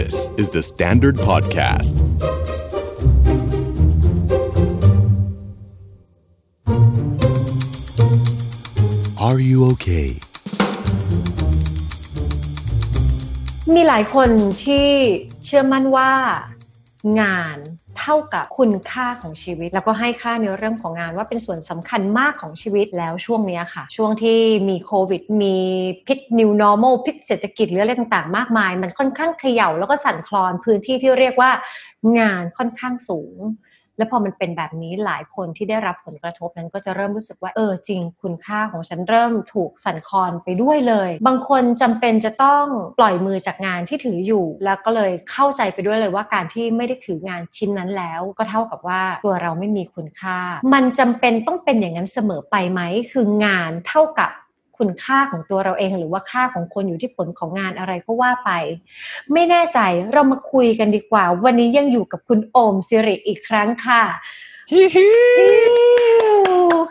This is the Standard Podcast. Are you okay? มีหลายคนที่เชื่อมั่นว่างาน เท่ากับคุณค่าของชีวิต แล้วก็ให้ค่าในเรื่องของงานว่าเป็นส่วนสำคัญมากของชีวิตแล้วช่วงนี้ค่ะ ช่วงที่มีโควิด มีพิษ new normal พิษเศรษฐกิจหรืออะไรต่างๆ มากมาย มันค่อนข้างเขย่าแล้วก็สั่นคลอนพื้นที่ที่เรียกว่างานค่อนข้างสูง แล้วพอมันเป็นแบบนี้หลายคนที่ได้รับผลกระทบนั้นก็จะเริ่มรู้สึกว่าเออจริง คุณค่าของฉันเริ่มถูกสั่นคลอนไปด้วยเลย บางคนจำเป็นจะต้องปล่อยมือจากงานที่ถืออยู่ แล้วก็เลยเข้าใจไปด้วยเลยว่าการที่ไม่ได้ถืองานชิ้นนั้นแล้ว ก็เท่ากับว่าตัวเราไม่มีคุณค่า มันจำเป็นต้องเป็นอย่างนั้นเสมอไปไหมคืองานเท่ากับ คุณค่าของตัวเราเอง หรือว่าค่าของคนอยู่ที่ผลของงานอะไรก็ว่าไป ไม่แน่ใจเรามาคุยกันดีกว่า วันนี้ยังอยู่กับคุณโอมสิริอีกครั้งค่ะฮิฮิ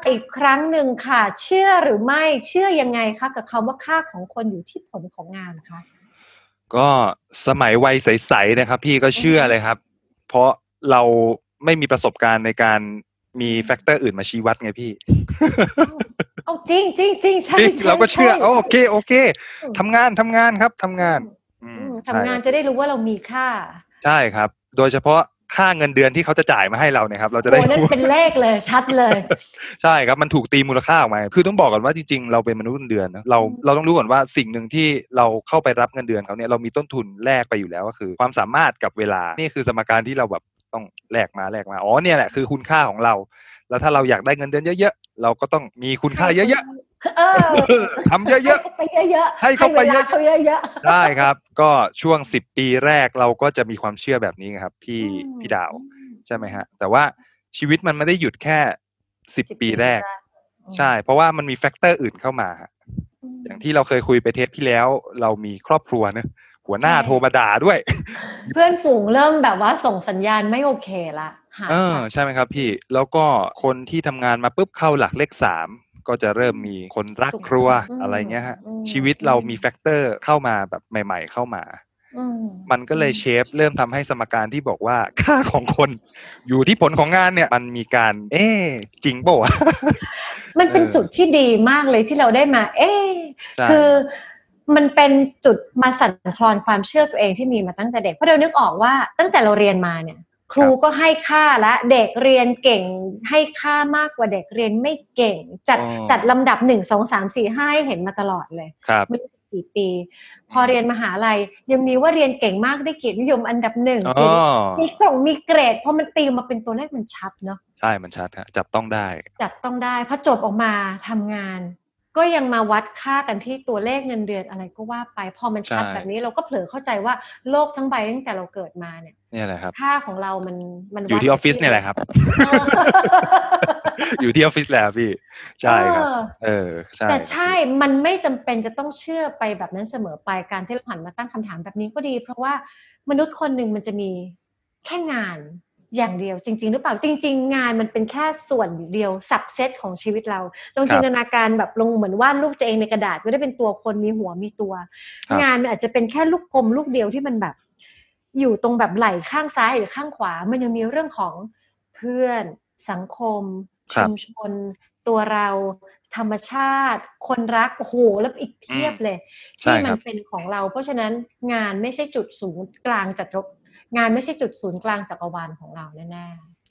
อีกครั้งหนึ่งค่ะ เชื่อหรือไม่เชื่อยังไงคะกับคำว่าค่าของคนอยู่ที่ผลของงานคะก็สมัยวัยใสๆนะครับ พี่ก็เชื่อเลยครับ เพราะเราไม่มีประสบการณ์ในการมี factor อื่นมาชี้วัดไงพี่ เอาจริงจริงจริงใช่เฮ้ยใช่เราก็เชื่อใช่โอเคโอเคทำงานทำงานครับทำงานอือืมมทำงานจะได้รู้ว่าเรามีค่า ใช่ครับ โดยเฉพาะค่าเงินเดือนที่เขาจะจ่ายมาให้เราเนี่ยครับ เราจะโอ้ได้นั่นรู้เป็นเลขเลยชัดเลย ใช่ครับมันถูกตีมูลค่าออกมาคือต้องบอกก่อนว่าจริงๆเราเป็นมนุษย์เงินเดือนนะเราอืมเราต้องรู้ก่อนว่าสิ่งหนึ่งที่เราเข้าไปรับเงินเดือนเขาเนี่ยเรามีต้นทุนแลกไปอยู่แล้วก็คือ ความสามารถกับเวลานี่คือสมการที่เราแบบต้องแลกมาแลกมาอ๋อเนี่ยแหละคือคุณค่าของเรา แล้วถ้าเราอยากได้เงินเดือนเยอะๆ เราก็ต้องมีคุณค่าเยอะเออๆทำเยอะให้ไปเยอะๆให้เข้าไปวลเยอะเขาเยอะๆได้ครับ ก็ช่วงสิบปีแรกเราก็จะมีความเชื่อแบบนี้ครับพี่อืมพี่ดาวใช่ไหมฮะ แต่ว่าชีวิตมันไม่ได้หยุดแค่สิบ10ปีแรกอืมใช่ เพราะว่ามันมี factor อื่นเข้ามาฮะอย่างที่เราเคยคุยไปเทปที่แล้ว เรามีครอบครัวเนอะหัวหน้าใช่โทรมาด่าด้วย เพื่อนฝูงเริ่มแบบว่าส่งสัญญาณไม่โอเคละ หาเออใช่ไหมครับพี่ แล้วก็คนที่ทำงานมาปุ๊บเข้าหลักเลขสามก็จะเริ่มมีคนรักครัวอะไรเงี้ยฮะอืมชีวิตเรามีแฟกเตอร์เข้ามาแบบใหม่ ๆ เข้ามาอืมมันก็เลยเชฟเริ่มทำให้สมการที่บอกว่าค่าของคน อยู่ที่ผลของงานเนี่ย มันมีการ เอ๊ะจริงเปล่าวะมันเป็นเออจุดที่ดีมากเลยที่เราได้มา เอ๊ะใช่คือมันเป็นจุดมาสั่นคลอนความเชื่อตัวเองที่มีมาตั้งแต่เด็กเพราะเรานึกออกว่าตั้งแต่เราเรียนมาเนี่ย ครูก็ให้ค่าและเด็กเรียนเก่งให้ค่ามากกว่าเด็กเรียนไม่เก่ง จัดอ๋อจัดลำดับหนึ่งสองสามสี่ห้าให้เห็นมาตลอดเลยครับไม่รู้กี่ปี พอเรียนมหาลัยยังมีว่าเรียนเก่งมากได้เกียรตินิยมอันดับหนึ่งอ๋อมีกล่องมีเกรดพอมันตีมาเป็นตัวเลขมันชัดเนาะใช่มันชัดฮะจับต้องได้ จับต้องได้พอจบออกมาทำงาน ก็ยังมาวัดค่ากันที่ตัวเลขเงินเดือนอะไรก็ว่าไป พอมันชัดใช่แบบนี้เราก็เผลอเข้าใจว่าโลกทั้งใบตั้งแต่เราเกิดมาเนี่ยเนี่ยแหละครับค่าของเรามันมันอยู่ที่ออฟฟิศเนี่ยแหละครับเอออยู่ที่ออฟฟิศแหละพี่ ใช่ครับ เออเออใช่แต่ใช่มันไม่จำเป็นจะต้องเชื่อไปแบบนั้นเสมอไปการที่เราหันมาตั้งคำถามแบบนี้ก็ดี เพราะว่ามนุษย์คนหนึ่งมันจะมีแค่งาน อย่างเดียวจริง ๆ หรือเปล่าจริง ๆ งานมันเป็นแค่ส่วนเดียวสับเซตของชีวิตเราลองจินตนาการแบบลงเหมือนวาดรูปตัวเองในกระดาษไม่ได้เป็นตัวคนมีหัวมีตัวครับงานมันอาจจะเป็นแค่ลูกกลมลูกเดียวที่มันแบบ อยู่ตรงแบบไหล่ข้างซ้ายหรือข้างขวา มันยังมีเรื่องของเพื่อนสังคมครัชุบมชน ตัวเราธรรมชาติ คนรักโอ้โหแล้วอีกเพียบเลยใช่ที่คมัรันบเป็นของเรา เพราะฉะนั้นงานไม่ใช่จุดศูนย์กลางจักร งานไม่ใช่จุดศูนย์กลางจักรวาลของเราแน่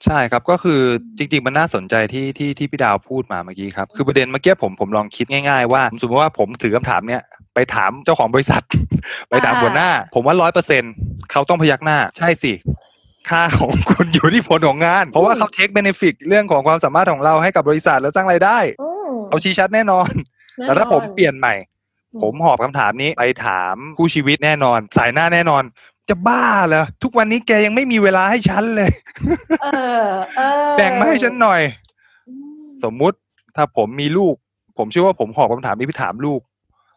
ใช่ครับก็คือจริง ๆ มันน่าสนใจที่ที่ที่พี่ดาวพูดมาเมื่อกี้ครับ คือประเด็นเมื่อกี้ผมผมลองคิดง่ายๆ ว่าสมมติว่าผมถือคำถามเนี้ยไปถามเจ้าของบริษัท ไปถามหัวหน้า ผมว่าร้อยเปอร์เซ็นเขาต้องพยักหน้า ใช่สิค่าของคุณอยู่ที่ผลของงาน เพราะว่าเขาเทคเบเนฟิตเรื่องของความสามารถของเราให้กับบริษัทแล้วสร้างรายได้ๆอืมเขาชี้ชัดแน่นอนน่นอนแล้วถ้าผมเปลี่ยนใหม่อืมผมหอบคำถามนี้ไปถามคู่ชีวิตแน่นอน สายหน้าแน่นอน จะบ้าเหรอทุกวันนี้แกยังไม่มีเวลาให้ฉันเลย เออเออแบ่งมาให้ฉันหน่อยอืมสมมุติถ้าผมมีลูก ผมเชื่อว่าผมหอบคำถามนี้ไปถามลูก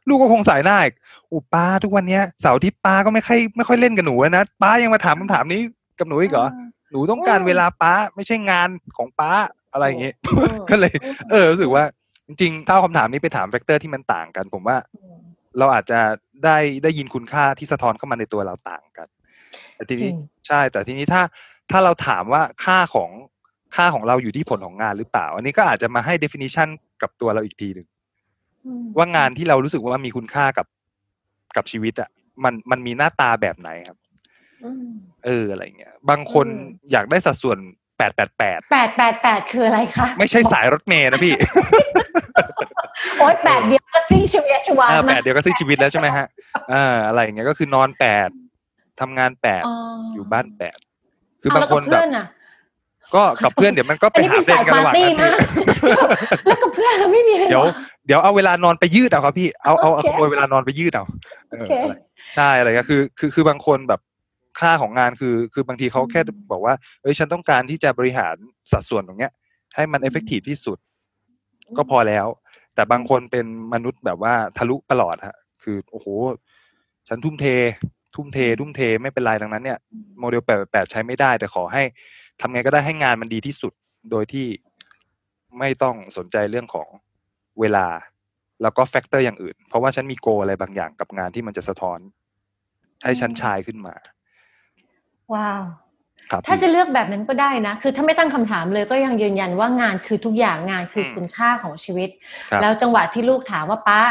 ลูกก็คงสายหน้าอีกอุยป้าทุกวันเนี้ยเสาร์อาทิตย์ป้าก็ไม่ค่อยไม่ค่อยเล่นกับหนูนะป้ายังมาถามคำถามนี้กับหนูอีกเหรอหนูต้องการอืมเวลาป้าไม่ใช่งานของป้าอะไรอย่างเงี้ยอืมก็เลย เออรู้สึกว่า จริงๆถ้าเอาคำถามนี้ไปถามแฟกเตอร์ที่มันต่างกัน ผมว่าอืมเราอาจจะ ได้ได้ยินคุณค่าที่สะท้อนเข้ามาในตัวเราต่างกันแต่ทีจรินี้งใช่ แต่ทีนี้ถ้าถ้าเราถามว่าค่าของค่าของเราอยู่ที่ผลของงานหรือเปล่า อันนี้ก็อาจจะมาให้ definition กับตัวเราอีกทีหนึ่งอืมว่างานที่เรารู้สึกว่ามีคุณค่ากับกับชีวิตอะมันมันมีหน้าตาแบบไหนครับอืมเอออะไรเงี้ย บางคนอืมอยากได้สัดส่วนแปดแปดแปดแปดแปดแปดคืออะไรคะ ไม่ใช่สายรถเมย์นะพี่ โอ๊ยแปดเดียวก็สิ้นชีวิตชีวาเออแปนะดเดียวก็สิ้นชีวิตแล้วใช่ไหมฮะอ่าอะไรอย่างเงี้ยก็คือนอนแปดทำงานแปดอ๋ออยู่บ้านแปดคือเอาบางแล้วคกันบแบเพื่บอนน่ะก็กับเพื่อนเดี๋ยวมันก็อัไปนนี้หาเป็นเล่นสายกันปาระหร์ว่างตี้นั้นมากพี่แล้วกับเพื่อนเราไม่มีเลยเดี๋ยวหรอเดี๋ยวเอาเวลานอนไปยืดเอาครับพี่เอาเอาเอาโอเคขโมยเวลานอนไปยืดเอาเออโอเคอะไรใช่อะไรก็คือ คือคือบางคนแบบค่าของงานคือ คือบางทีเขาแค่บอกว่าเอ้ยฉันต้องการที่จะบริหารสัดส่วนตรงเนี้ย ให้มันเอฟเฟกตีฟที่สุด ก็พอแล้ว แต่บางคนเป็นมนุษย์แบบว่าทะลุตลอดฮะคือโอ้โห ฉันทุ่มเท ทุ่มเท ทุ่มเทไม่เป็นไรดังนั้นเนี่ยโมเดลแปดแปดใช้ไม่ได้ แต่ขอให้ทำไงก็ได้ให้งานมันดีที่สุดโดยที่ไม่ต้องสนใจเรื่องของเวลา แล้วก็ factor อย่างอื่น เพราะว่าฉันมี goal อะไรบางอย่างกับงานที่มันจะสะท้อน ให้ฉัน shine ขึ้นมา ว้าวครับ ถ้าจะเลือกแบบนั้นก็ได้นะ คือถ้าไม่ตั้งคำถามเลยก็ยังยืนยันว่างานคือทุกอย่างงานคืออมคุณค่าของชีวิตครับแล้วจังหวะที่ลูกถามว่าป้า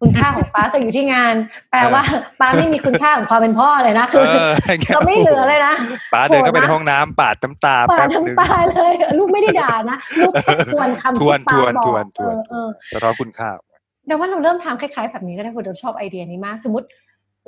คุณค่าของป้าก็อยู่ที่งาน แปลว่าป้าไม่มีคุณค่าของความเป็นพ่อเลยนะคือเอออย่างงี้ยเราไม่เหลือเลยนะป๋าเดินเข้าไปโหดในนะห้องน้ำปาดน้ำตาป้าแป๊บนึงทำตาเลย ลูกไม่ได้ด่านะลูกแค่ทวนคำทที่วนป้าทวนบอทกวนทวนเออเออสะท้อนคุณค่าเดี๋ยวว่าเราเริ่มทำคล้ายๆแบบนี้ก็ได้คุณเราชอบไอเดียนี้มาก สมมติ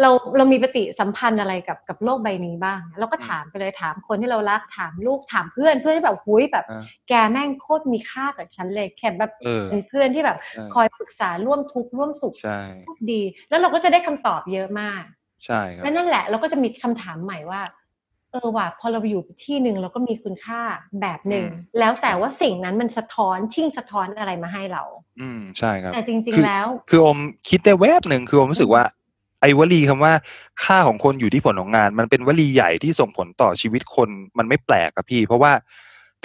เราเรามีปฏิสัมพันธ์อะไรกับกับโลกใบนี้บ้าง เราก็ถามไปเลยถามคนที่เรารักถามลูกถามเพื่อนเพื่อนที่แบบหุยแบบอ่าแกแม่งโคตรมีค่ากับฉันเลยแค่แบบเออเป็นเพื่อนที่แบบใช่คอยปรึกษาร่วมทุกข์ร่วมสุขใช่โคตรดี แล้วเราก็จะได้คำตอบเยอะมาก ใช่ครับและนั่นแหละเราก็จะมีคำถามใหม่ว่า เออว่ะพอเราไปอยู่ที่หนึ่งเราก็มีคุณค่าแบบหนึ่งอืมแล้วแต่ว่าสิ่งนั้นมันสะท้อนชิ่งสะท้อนอะไรมาให้เรา อืมใช่ครับแต่จริงคือๆแล้ว คืออมคิดได้แวบหนึ่งคืออมรู้สึกว่า ไอ้วลีคำว่าค่าของคนอยู่ที่ผลของงาน มันเป็นวลีใหญ่ที่ส่งผลต่อชีวิตคนมันไม่แปลกครับพี่ เพราะว่า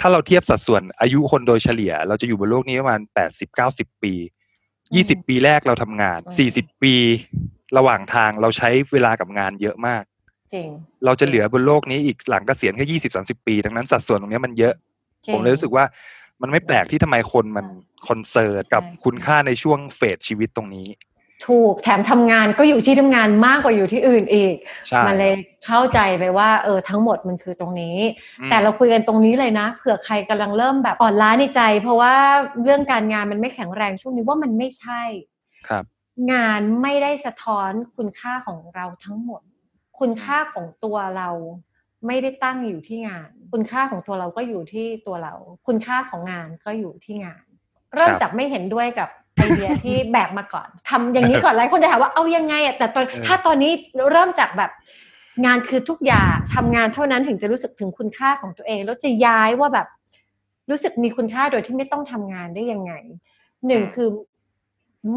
ถ้าเราเทียบสัดส่วนอายุคนโดยเฉลี่ย เราจะอยู่บนโลกนี้ประมาณแปดสิบเก้าสิบปียี่สิบปีแรกเราทำงานอืมสี่สิบปี ระหว่างทางเราใช้เวลากับงานเยอะมาก จริง เราจะเหลือบนโลกนี้อีกหลังเกษียณแค่ยี่สิบสามสิบปี ดังนั้นสัดส่วนตรงเนี้ยมันเยอะจริงผมเลยรู้สึกว่ามันไม่แปลกที่ทำไมคนมันคอนเซิร์ตกับใช่คุณค่าในช่วงเฟสชีวิตตรงนี้ ถูกแถมทำงานก็อยู่ที่ทำงานมากกว่าอยู่ที่อื่นอีกใช่มันเลยเข้าใจไปว่าเออทั้งหมดมันคือตรงนี้อืมแต่เราคุยกันตรงนี้เลยนะเผื่อใครกำลังเริ่มแบบอ่อนล้าในใจ เพราะว่าเรื่องการงานมันไม่แข็งแรงช่วงนี้ว่ามันไม่ใช่ครับ งานไม่ได้สะท้อนคุณค่าของเราทั้งหมด คุณค่าของตัวเราไม่ได้ตั้งอยู่ที่งาน คุณค่าของตัวเราก็อยู่ที่ตัวเรา คุณค่าของงานก็อยู่ที่งาน เริ่มจากไม่เห็นด้วยกับ ไอเดียที่แบกมาก่อนทำอย่างนี้ก่อนหลายคนจะถามว่าเอายังไงอะแต่ตอนเออถ้าตอนนี้เริ่มจากแบบงานคือทุกอย่างทำงานเท่านั้นถึงจะรู้สึกถึงคุณค่าของตัวเอง แล้วจะย้ายว่าแบบรู้สึกมีคุณค่าโดยที่ไม่ต้องทำงานได้ยังไงหนึ่งคือ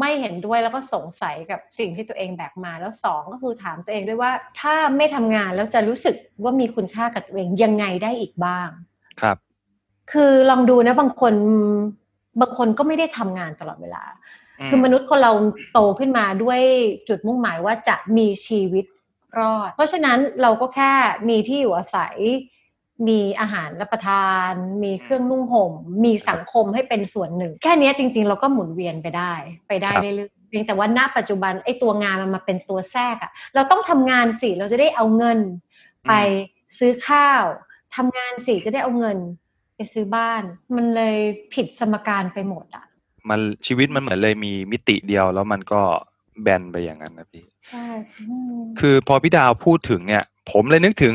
ไม่เห็นด้วยแล้วก็สงสัยกับสิ่งที่ตัวเองแบกมาแล้วสองก็คือถามตัวเองด้วยว่า ถ้าไม่ทำงานแล้วจะรู้สึกว่ามีคุณค่ากับตัวเองยังไงได้อีกบ้าง ครับ คือลองดูนะบางคน บางคนก็ไม่ได้ทำงานตลอดเวลา คือมนุษย์คนเราโตขึ้นมาด้วยจุดมุ่งหมายว่าจะมีชีวิตรอด เพราะฉะนั้นเราก็แค่มีที่อยู่อาศัย มีอาหารรับประทาน มีเครื่องนุ่งห่ม มีสังคมให้เป็นส่วนหนึ่ง แค่เนี้ยจริง ๆ เราก็หมุนเวียนไปได้ ไปได้ครับเรื่อยๆเพียงแต่ว่าณปัจจุบันไอ้ตัวงานมันมาเป็นตัวแทรกอะเราต้องทำงานสิเราจะได้เอาเงิน ไปซื้อข้าวทำงานสิจะได้เอาเงิน ไปซื้อบ้าน มันเลยผิดสมการไปหมดอะมันชีวิตมันเหมือนเลยมีมิติเดียวแล้วมันก็แบนไปอย่างนั้นนะพี่ใช่คือพอพี่ดาวพูดถึงเนี่ย ผมเลยนึกถึง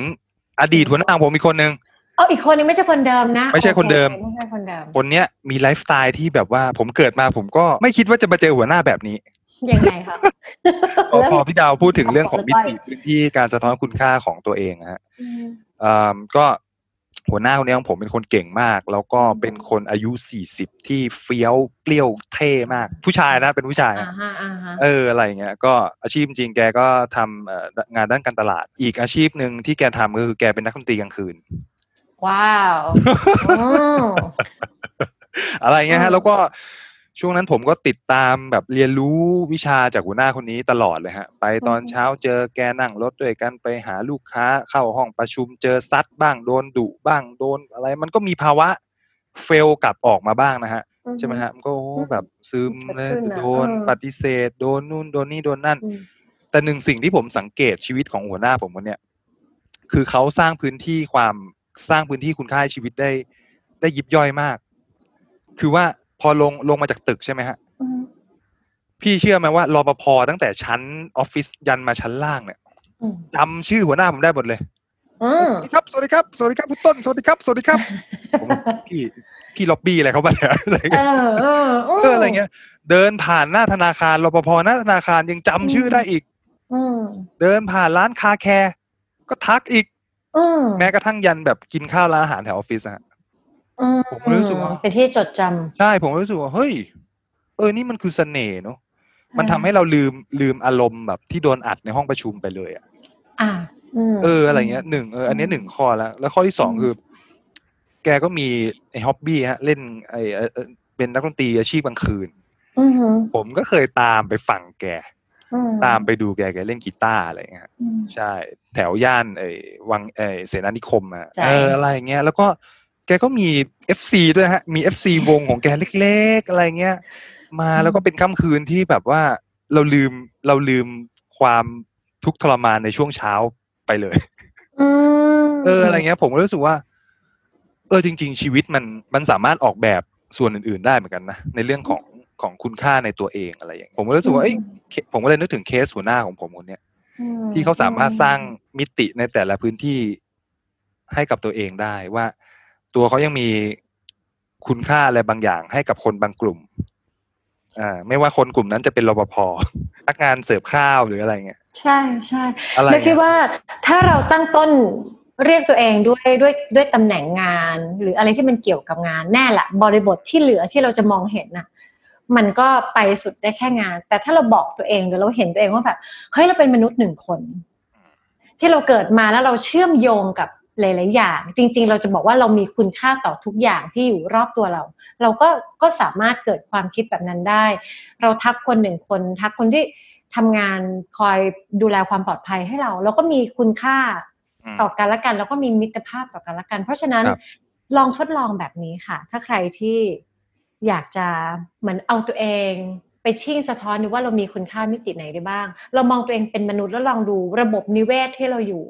อดีตหัวหน้าของผมอีกคนนึงเอาอีกคนนึงไม่ใช่คนเดิมนะ ไม่ใช่คนเดิมโอไม่ใช่คนเดิม คนเนี้ยมีไลฟ์สไตล์ที่แบบว่าผมเกิดมาผมก็ไม่คิดว่าจะมาเจอหัวหน้าแบบนี้ยังไงคะพอพอพี่ดาวพูดถึงเรื่องของแล้วมิติพื้นที่การสะท้อนคุณค่าของตัวเองนะฮะอืมอ่าก็ หัวหน้าคนนี้ของผมเป็นคนเก่งมาก แล้วก็เป็นคนอายุสี่สิบที่เฟี้ยวเปรี้ยวเท่มาก ผู้ชายนะเป็นผู้ชายอ่านะฮะอ่าฮะเอออะไรอย่างเงี้ยก็อาชีพจริงแกก็ทำเอ่องานด้านการตลาด อีกอาชีพหนึ่งที่แกทำก็คือแกเป็นนักดนตรีกลางคืน ว้าวอืมอะไรเงี้ยอืฮะมแล้วก็ ช่วงนั้นผมก็ติดตามแบบเรียนรู้วิชาจากหัวหน้าคนนี้ตลอดเลยฮะ ไปตอนอืมเช้าเจอแกนั่งรถด้วยกันไปหาลูกค้าเข้าห้องประชุมเจอซัดบ้างโดนดุบ้างโดนอะไร มันก็มีภาวะเฟลกลับออกมาบ้างนะฮะอือฮึใช่ไหมฮะมันก็โอ้อืมแบบซึมเกิดเลยขึ้นอะโดนเออปฏิเสธ โดนนู่นโดนนี่โดนนั่นอืมแต่หนึ่งสิ่งที่ผมสังเกตชีวิตของหัวหน้าผมคนเนี้ยคือเขาสร้างพื้นที่ความสร้างพื้นที่คุณค่าให้ชีวิตได้ ได้ยิบย่อยมาก คือว่า พอลงลงมาจากตึกใช่ไหมฮะอืมพี่เชื่อไหมว่ารปภตั้งแต่ชั้นออฟฟิศยันมาชั้นล่างเนี่ยอืมจำชื่อหัวหน้าผมได้หมดเลยอืมสวัสดีครับ สวัสดีครับ สวัสดีครับคุณต้น สวัสดีครับ สวัสดีครับผมพี่พี่ล็อบบี้อะไรเขาบ้างเนี่ยอะไรเอเงี้ยอเออเอออะไรเงี้ย เดินผ่านหน้าธนาคารรปภหน้าธนาคารยังจำชื่อได้อีกอืมเดินผ่านร้าน car care ก็ทักอีกอืมแม้กระทั่งยันแบบกินข้าวร้านอาหารแถวออฟฟิศอะฮะอืม ผมรู้สึกว่าเป็นที่จดจใช่ผมรู้สึกว่าเฮ้ย เออนี่มันคือเสน่ห์เนาะำมันทำให้เราลืมลืมอารมณ์แบบที่โดนอัดในห้องประชุมไปเลยอะอ่ามเอออะไรเงี้ยหนึ่งเอออันนี้หนึ่งข้อแล้ว แล้วข้อที่สองอืมคือ แกก็มีไอ้ hobby ฮะ เล่นไอ้เอ่อเอ่อเป็นนักดนตรีอาชีพกลางคืนอือหือผมก็เคยตามไปฟังแกอืตามไปดูแกแกเล่นกีตาร์อะไรเงี้ยอืมใช่ แถวย่านไอ้วังไอ้เสนานิคมอะใช่เอออะไรเงี้ยแล้วก็ แกก็มี FC ด้วยฮะ มี FC วงของแกเล็ก ๆ อะไรเงี้ย มาแล้วก็เป็นค่ำคืนที่แบบว่าเราลืมเราลืมความทุกข์ทรมานในช่วงเช้าไปเลยอืมเอออะไรเงี้ย ผมก็รู้สึกว่า เออจริง ๆ ชีวิตมันมันสามารถออกแบบส่วนอื่น ๆ ได้เหมือนกันนะในเรื่องของของคุณค่าในตัวเองอะไรอย่างเงี้ยผมก็รู้สึกว่าเอ้ยเคผมก็เลยนึกถึงเคสหัวหน้าของผมคนเนี้ยอืมที่เขาสามารถสร้างมิติในแต่ละพื้นที่ให้กับตัวเองได้ว่า ตัวเขายังมีคุณค่าอะไรบางอย่างให้กับคนบางกลุ่มอ่าไม่ว่าคนกลุ่มนั้นจะเป็นรปภพนักงานเสิร์ฟข้าวหรืออะไรเงี้ยใช่ใช่อะไรไม่คิดเงี้ยว่าถ้าเราตั้งต้นเรียกตัวเองด้วยด้วยด้วยตำแหน่งงาน หรืออะไรที่มันเกี่ยวกับงานแน่แหละบริบทที่เหลือที่เราจะมองเห็นน่ะ มันก็ไปสุดได้แค่งาน แต่ถ้าเราบอกตัวเองหรือเราเห็นตัวเองว่าแบบเฮ้ยเราเป็นมนุษย์หนึ่งคน ที่เราเกิดมาแล้วเราเชื่อมโยงกับ หลาย ๆ อย่าง จริง ๆ เราจะบอกว่าเรามีคุณค่าต่อทุกอย่างที่อยู่รอบตัวเรา เราก็ก็สามารถเกิดความคิดแบบนั้นได้ เราทักคนหนึ่งคน ทักคนที่ทำงานคอยดูแลความปลอดภัยให้เรา เราก็มีคุณค่าอืมต่อกันและกันแล้วก็มีมิตรภาพต่อกันและกัน เพราะฉะนั้นครับลองทดลองแบบนี้ค่ะ ถ้าใครที่อยากจะเหมือนเอาตัวเองไปชิ่งสะท้อนดูว่าเรามีคุณค่ามิติไหนได้บ้าง เรามองตัวเองเป็นมนุษย์แล้วลองดูระบบนิเวศที่เราอยู่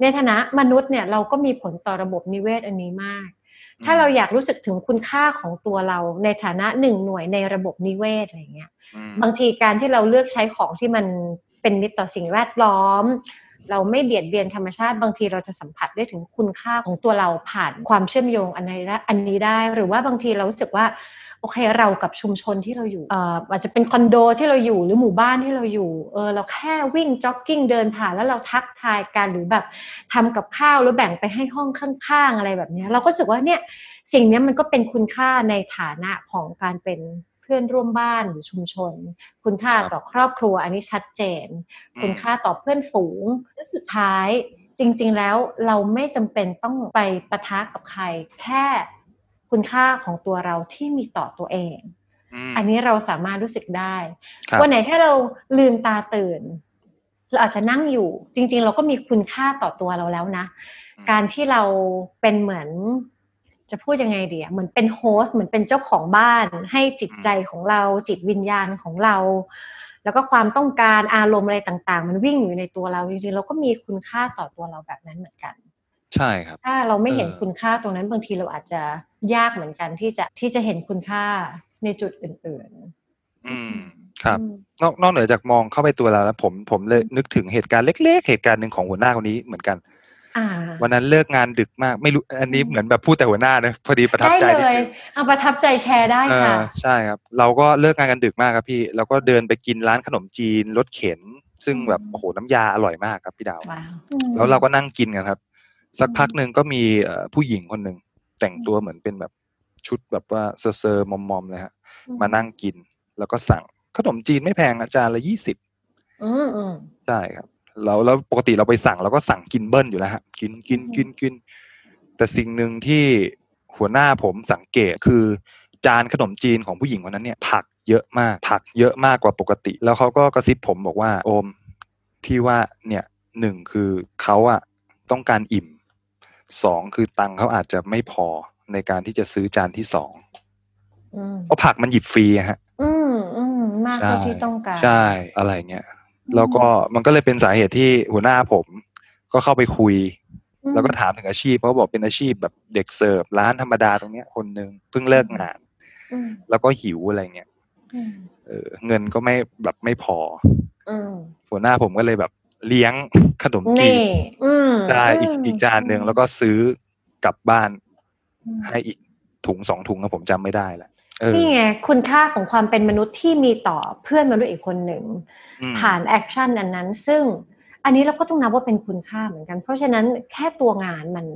ในฐานะมนุษย์เนี่ยเราก็มีผลต่อระบบนิเวศอันนี้มาก ถ้าเราอยากรู้สึกถึงคุณค่าของตัวเรา ในฐานะหนึ่งหน่วยในระบบนิเวศอะไรเงี้ยอืมบางทีการที่เราเลือกใช้ของที่มันเป็นมิตรต่อสิ่งแวดล้อม เราไม่เบียดเบียนธรรมชาติ บางทีเราจะสัมผัสได้ถึงคุณค่าของตัวเราผ่านความเชื่อมโยงอันนี้ได้อันนี้ได้หรือว่าบางทีเรารู้สึกว่า โอเคเรากับชุมชนที่เราอยู่อาจจะเป็นคอนโดที่เราอยู่หรือหมู่บ้านที่เราอยู่เออเราแค่วิ่งจ็อกกิ้งเดินผ่านแล้วเราทักทายกันหรือแบบทำกับข้าวแล้วแบ่งไปให้ห้องข้างๆ อะไรแบบนี้เราก็รู้สึกว่าเนี่ยสิ่งนี้มันก็เป็นคุณค่าในฐานะของการเป็นเพื่อนร่วมบ้านหรือชุมชน คุณค่าต่อครอบครัวอันนี้ชัดเจน คุณค่าต่อเพื่อนฝูงและสุดท้ายจริง ๆ แล้วเราไม่จำเป็นต้องไปปะทะกับใคร แค่ คุณค่าของตัวเราที่มีต่อตัวเองมอันนี้เราสามารถรู้สึกได้ครับวันไหนถ้าเราลืมตาตื่นเราอาจจะนั่งอยู่ จริง ๆ เราก็มีคุณค่าต่อตัวเราแล้วนะอืมการที่เราเป็นเหมือนจะพูดยังไงดีอะเหมือนเป็นโฮสต์เหมือนเป็นเจ้าของบ้าน ให้จิตใจของเราจิตวิญญาณของเรา แล้วก็ความต้องการอารมณ์อะไรต่าง ๆ มันวิ่งอยู่ในตัวเราจริงๆเราก็มีคุณค่าต่อตัวเราแบบนั้นเหมือนกัน ใช่ครับ ถ้าเราไม่เห็นเออคุณค่าตรงนั้นบางทีเราอาจจะยากเหมือนกันที่จะที่จะเห็นคุณค่าในจุดอื่นอืมๆครับอืมนอกนอกเหนือจากมองเข้าไปตัวเราแล้ว ผมผมเลยนึกถึงเหตุการณ์เล็ก ๆ เหตุการณ์หนึ่งของหัวหน้าคนนี้เหมือนกันอ่าวันนั้นเลิกงานดึกมากไม่รู้อันนี้อืมเหมือนแบบพูดแต่หัวหน้านะพอดีประทับได้ใจเลนิดยนึงเอาประทับใจแชร์ได้เอค่ะอใช่ครับ เราก็เลิกงานกันดึกมากครับพี่เราก็เดินไปกินร้านขนมจีนรถเข็น ซึ่งแบบอืมโอ้โหน้ำยาอร่อยมากครับพี่ดาวว้าวแล้วเราก็นั่งกินกันครับ สักอืมพักหนึ่งก็มีเอ่อผู้หญิงคนหนึ่งแต่งตัวเหมือนเป็นแบบชุดแบบว่าเซอร์เซอร์มอมมอมๆเลยฮะ มานั่งกิน แล้วก็สั่งขนมจีนไม่แพงอ่าจานละยี่สิบอืมอืมใช่ครับแล้วแล้วปกติเราไปสั่งเราก็สั่งกินเบิ้ลอยู่แล้วฮะกินกินอืมกินกิน แต่สิ่งหนึ่งที่หัวหน้าผมสังเกตคือ จานขนมจีนของผู้หญิงคนนั้นเนี่ย ผักเยอะมาก ผักเยอะมากกว่าปกติ แล้วเขาก็กระซิบผมบอกว่า โอม พี่ว่าเนี่ยหนึ่งคือเขาอะต้องการอิ่ม สองคือตังค์เขาอาจจะไม่พอในการที่จะซื้อจานที่สองอืมเพราะผักมันหยิบฟรีอะฮะ อืมอืมมากเท่าที่ต้องการ ใช่อะไรเงี้ยแล้วก็มันก็เลยเป็นสาเหตุที่หัวหน้าผม ก็เข้าไปคุยอืมแล้วก็ถามถึงอาชีพเขาบอกเป็นอาชีพแบบเด็กเสิร์ฟร้านธรรมดาตรงเนี้ยคนหนึ่งเพิ่งเลิกงานอืมแล้วก็หิวอะไรเงี้ยอืมเออเงินก็ไม่แบบไม่พออืมหัวหน้าผมก็เลยแบบ เลี้ยงขนมจีนี่นอืมได้อีกมอีกจานหนึ่งแล้วก็ซื้อกลับบ้านอืมให้อีกถุงสองถุงนะผมจำไม่ได้ละเออนี่ไงคุณค่าของความเป็นมนุษย์ที่มีต่อเพื่อนมนุษย์อีกคนหนึ่งอืมผ่าน action อันนั้น ซึ่งอันนี้เราก็ต้องนับว่าเป็นคุณค่าเหมือนกัน เพราะฉะนั้นแค่ตัวงานมัน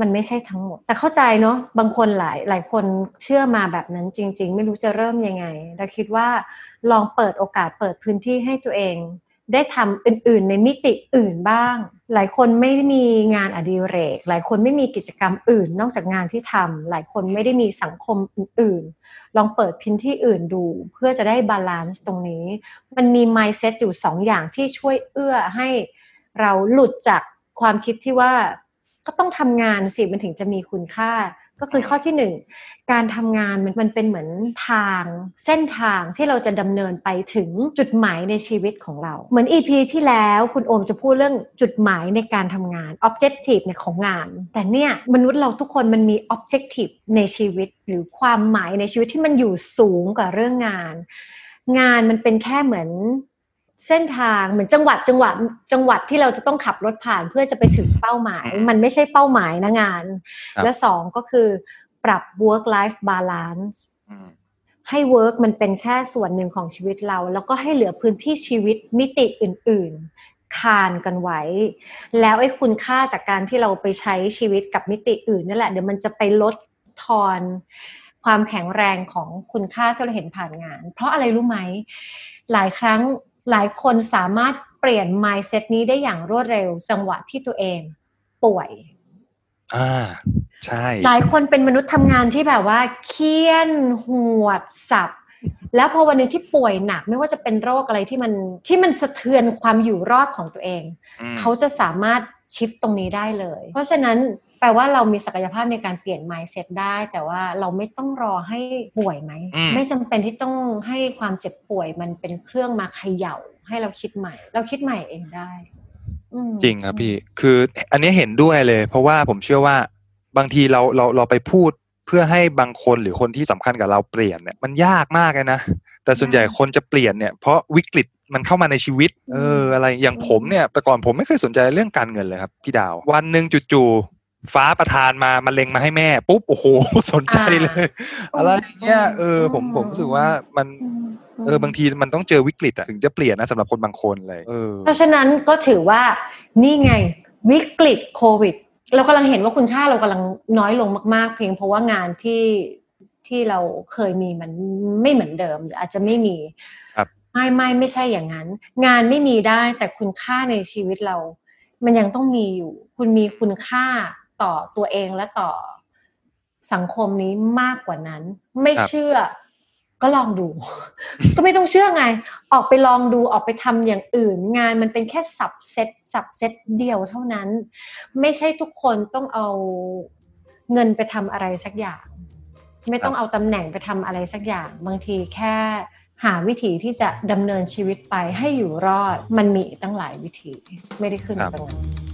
มันไม่ใช่ทั้งหมด แต่เข้าใจเนาะบางคนหลายหลายคนเชื่อมาแบบนั้นจริง ๆ ไม่รู้จะเริ่มยังไงเราคิดว่าลองเปิดโอกาสเปิดพื้นที่ให้ตัวเอง ได้ทำอื่นๆ ในมิติอื่นบ้าง หลายคนไม่ได้มีงานอดิเรก หลายคนไม่มีกิจกรรมอื่น นอกจากงานที่ทำหลายคนไม่ได้มีสังคมอื่นๆ ลองเปิดพื้นที่อื่นดู เพื่อจะได้ balance ตรงนี้ มันมี mindset อยู่สองอย่างที่ช่วยเอื้อให้เราหลุดจากความคิดที่ว่าก็ต้องทำงานสิมันถึงจะมีคุณค่า ก็คือข้อที่หนึ่งการทำงานมันมันเป็นเหมือนทางเส้นทางที่เราจะดำเนินไปถึงจุดหมายในชีวิตของเรา เหมือน EP ที่แล้วคุณโอมจะพูดเรื่องจุดหมายในการทำงาน objective ในของงาน แต่เนี่ยมนุษย์เราทุกคนมันมี objective ในชีวิต หรือความหมายในชีวิตที่มันอยู่สูงกว่าเรื่องงาน งานมันเป็นแค่เหมือน เส้นทางเหมือนจังหวัดจังหวัดจังหวัดที่เราจะต้องขับรถผ่านเพื่อจะไปถึงเป้าหมาย มันไม่ใช่เป้าหมายนะงานครับและสองก็คือปรับ work life balance อืมให้ work มันเป็นแค่ส่วนหนึ่งของชีวิตเรา แล้วก็ให้เหลือพื้นที่ชีวิตมิติอื่น ๆ คานกันไว้ แล้วไอ้คุณค่าจากการที่เราไปใช้ชีวิตกับมิติอื่นนั่นแหละเดี๋ยวมันจะไปลดทอนความแข็งแรงของคุณค่าที่เราเห็นผ่านงาน เพราะอะไรรู้ไหม หลายครั้ง หลายคนสามารถเปลี่ยน mindset นี้ได้อย่างรวดเร็ว จังหวะที่ตัวเองป่วย อ่า ใช่ หลายคนเป็นมนุษย์ทำงานที่แบบว่าเคียนหวดสับแล้วพอวันหนึงที่ป่วยหนักไม่ว่าจะเป็นโรคอะไรที่มันที่มันสะเทือนความอยู่รอดของตัวเองอืมเขาจะสามารถชิฟตรงนี้ได้เลย เพราะฉะนั้น แปลว่าเรามีศักยภาพในการเปลี่ยน mindset ได้ แต่ว่าเราไม่ต้องรอให้ป่วยไหมอืมไม่จำเป็นที่ต้องให้ความเจ็บป่วยมันเป็นเครื่องมาเขย่า ให้เราคิดใหม่ เราคิดใหม่เองได้อืมจริงครับพี่ คืออันนี้เห็นด้วยเลย เพราะว่าผมเชื่อว่าบางทีเราเราเราไปพูดเพื่อให้บางคนหรือคนที่สำคัญกับเราเปลี่ยนเนี่ยมันยากมากเลยนะ แต่ส่วนใหญ่คนจะเปลี่ยนเนี่ยเพราะวิกฤตมันเข้ามาในชีวิต เออ อะไรอย่างผมเนี่ยแต่ก่อนผมไม่เคยสนใจเรื่องการเงินเลยครับ พี่ดาว วันหนึ่งจู่ๆ ฟ้าประทานมามาเล็งมาให้แม่ปุ๊บโอ้โหสนใจเลย อะไรเงี้ยเออผมผมรู้สึกว่ามันอืมเออบางทีมันต้องเจอวิกฤตอะถึงจะเปลี่ยนนะสำหรับคนบางคนเลยเออเพราะฉะนั้นก็ถือว่านี่ไงวิกฤตโควิด เรากำลังเห็นว่าคุณค่าเรากำลังน้อยลงมาก ๆ เพียงเพราะว่างานที่ที่เราเคยมีมันไม่เหมือนเดิม หรืออาจจะไม่มีครับไม่ไม่ไม่ใช่อย่างนั้น งานไม่มีได้แต่คุณค่าในชีวิตเรา มันยังต้องมีอยู่ คุณมีคุณค่า ต่อตัวเองและต่อสังคมนี้มากกว่านั้น ไม่ครับเชื่อ ก็ลองดู ก็ไม่ต้องเชื่อไง ออกไปลองดูออกไปทำอย่างอื่น งานมันเป็นแค่สับเซตสับเซตเดียวเท่านั้น ไม่ใช่ทุกคนต้องเอาเงินไปทำอะไรสักอย่าง ไม่ต้องเอาตำแหน่งไปทำอะไรสักอย่าง บางทีแค่หาวิธีที่จะดำเนินชีวิตไปให้อยู่รอด มันมีอีกตั้งหลายวิธีไม่ได้ขึ้นครับตรงนั้น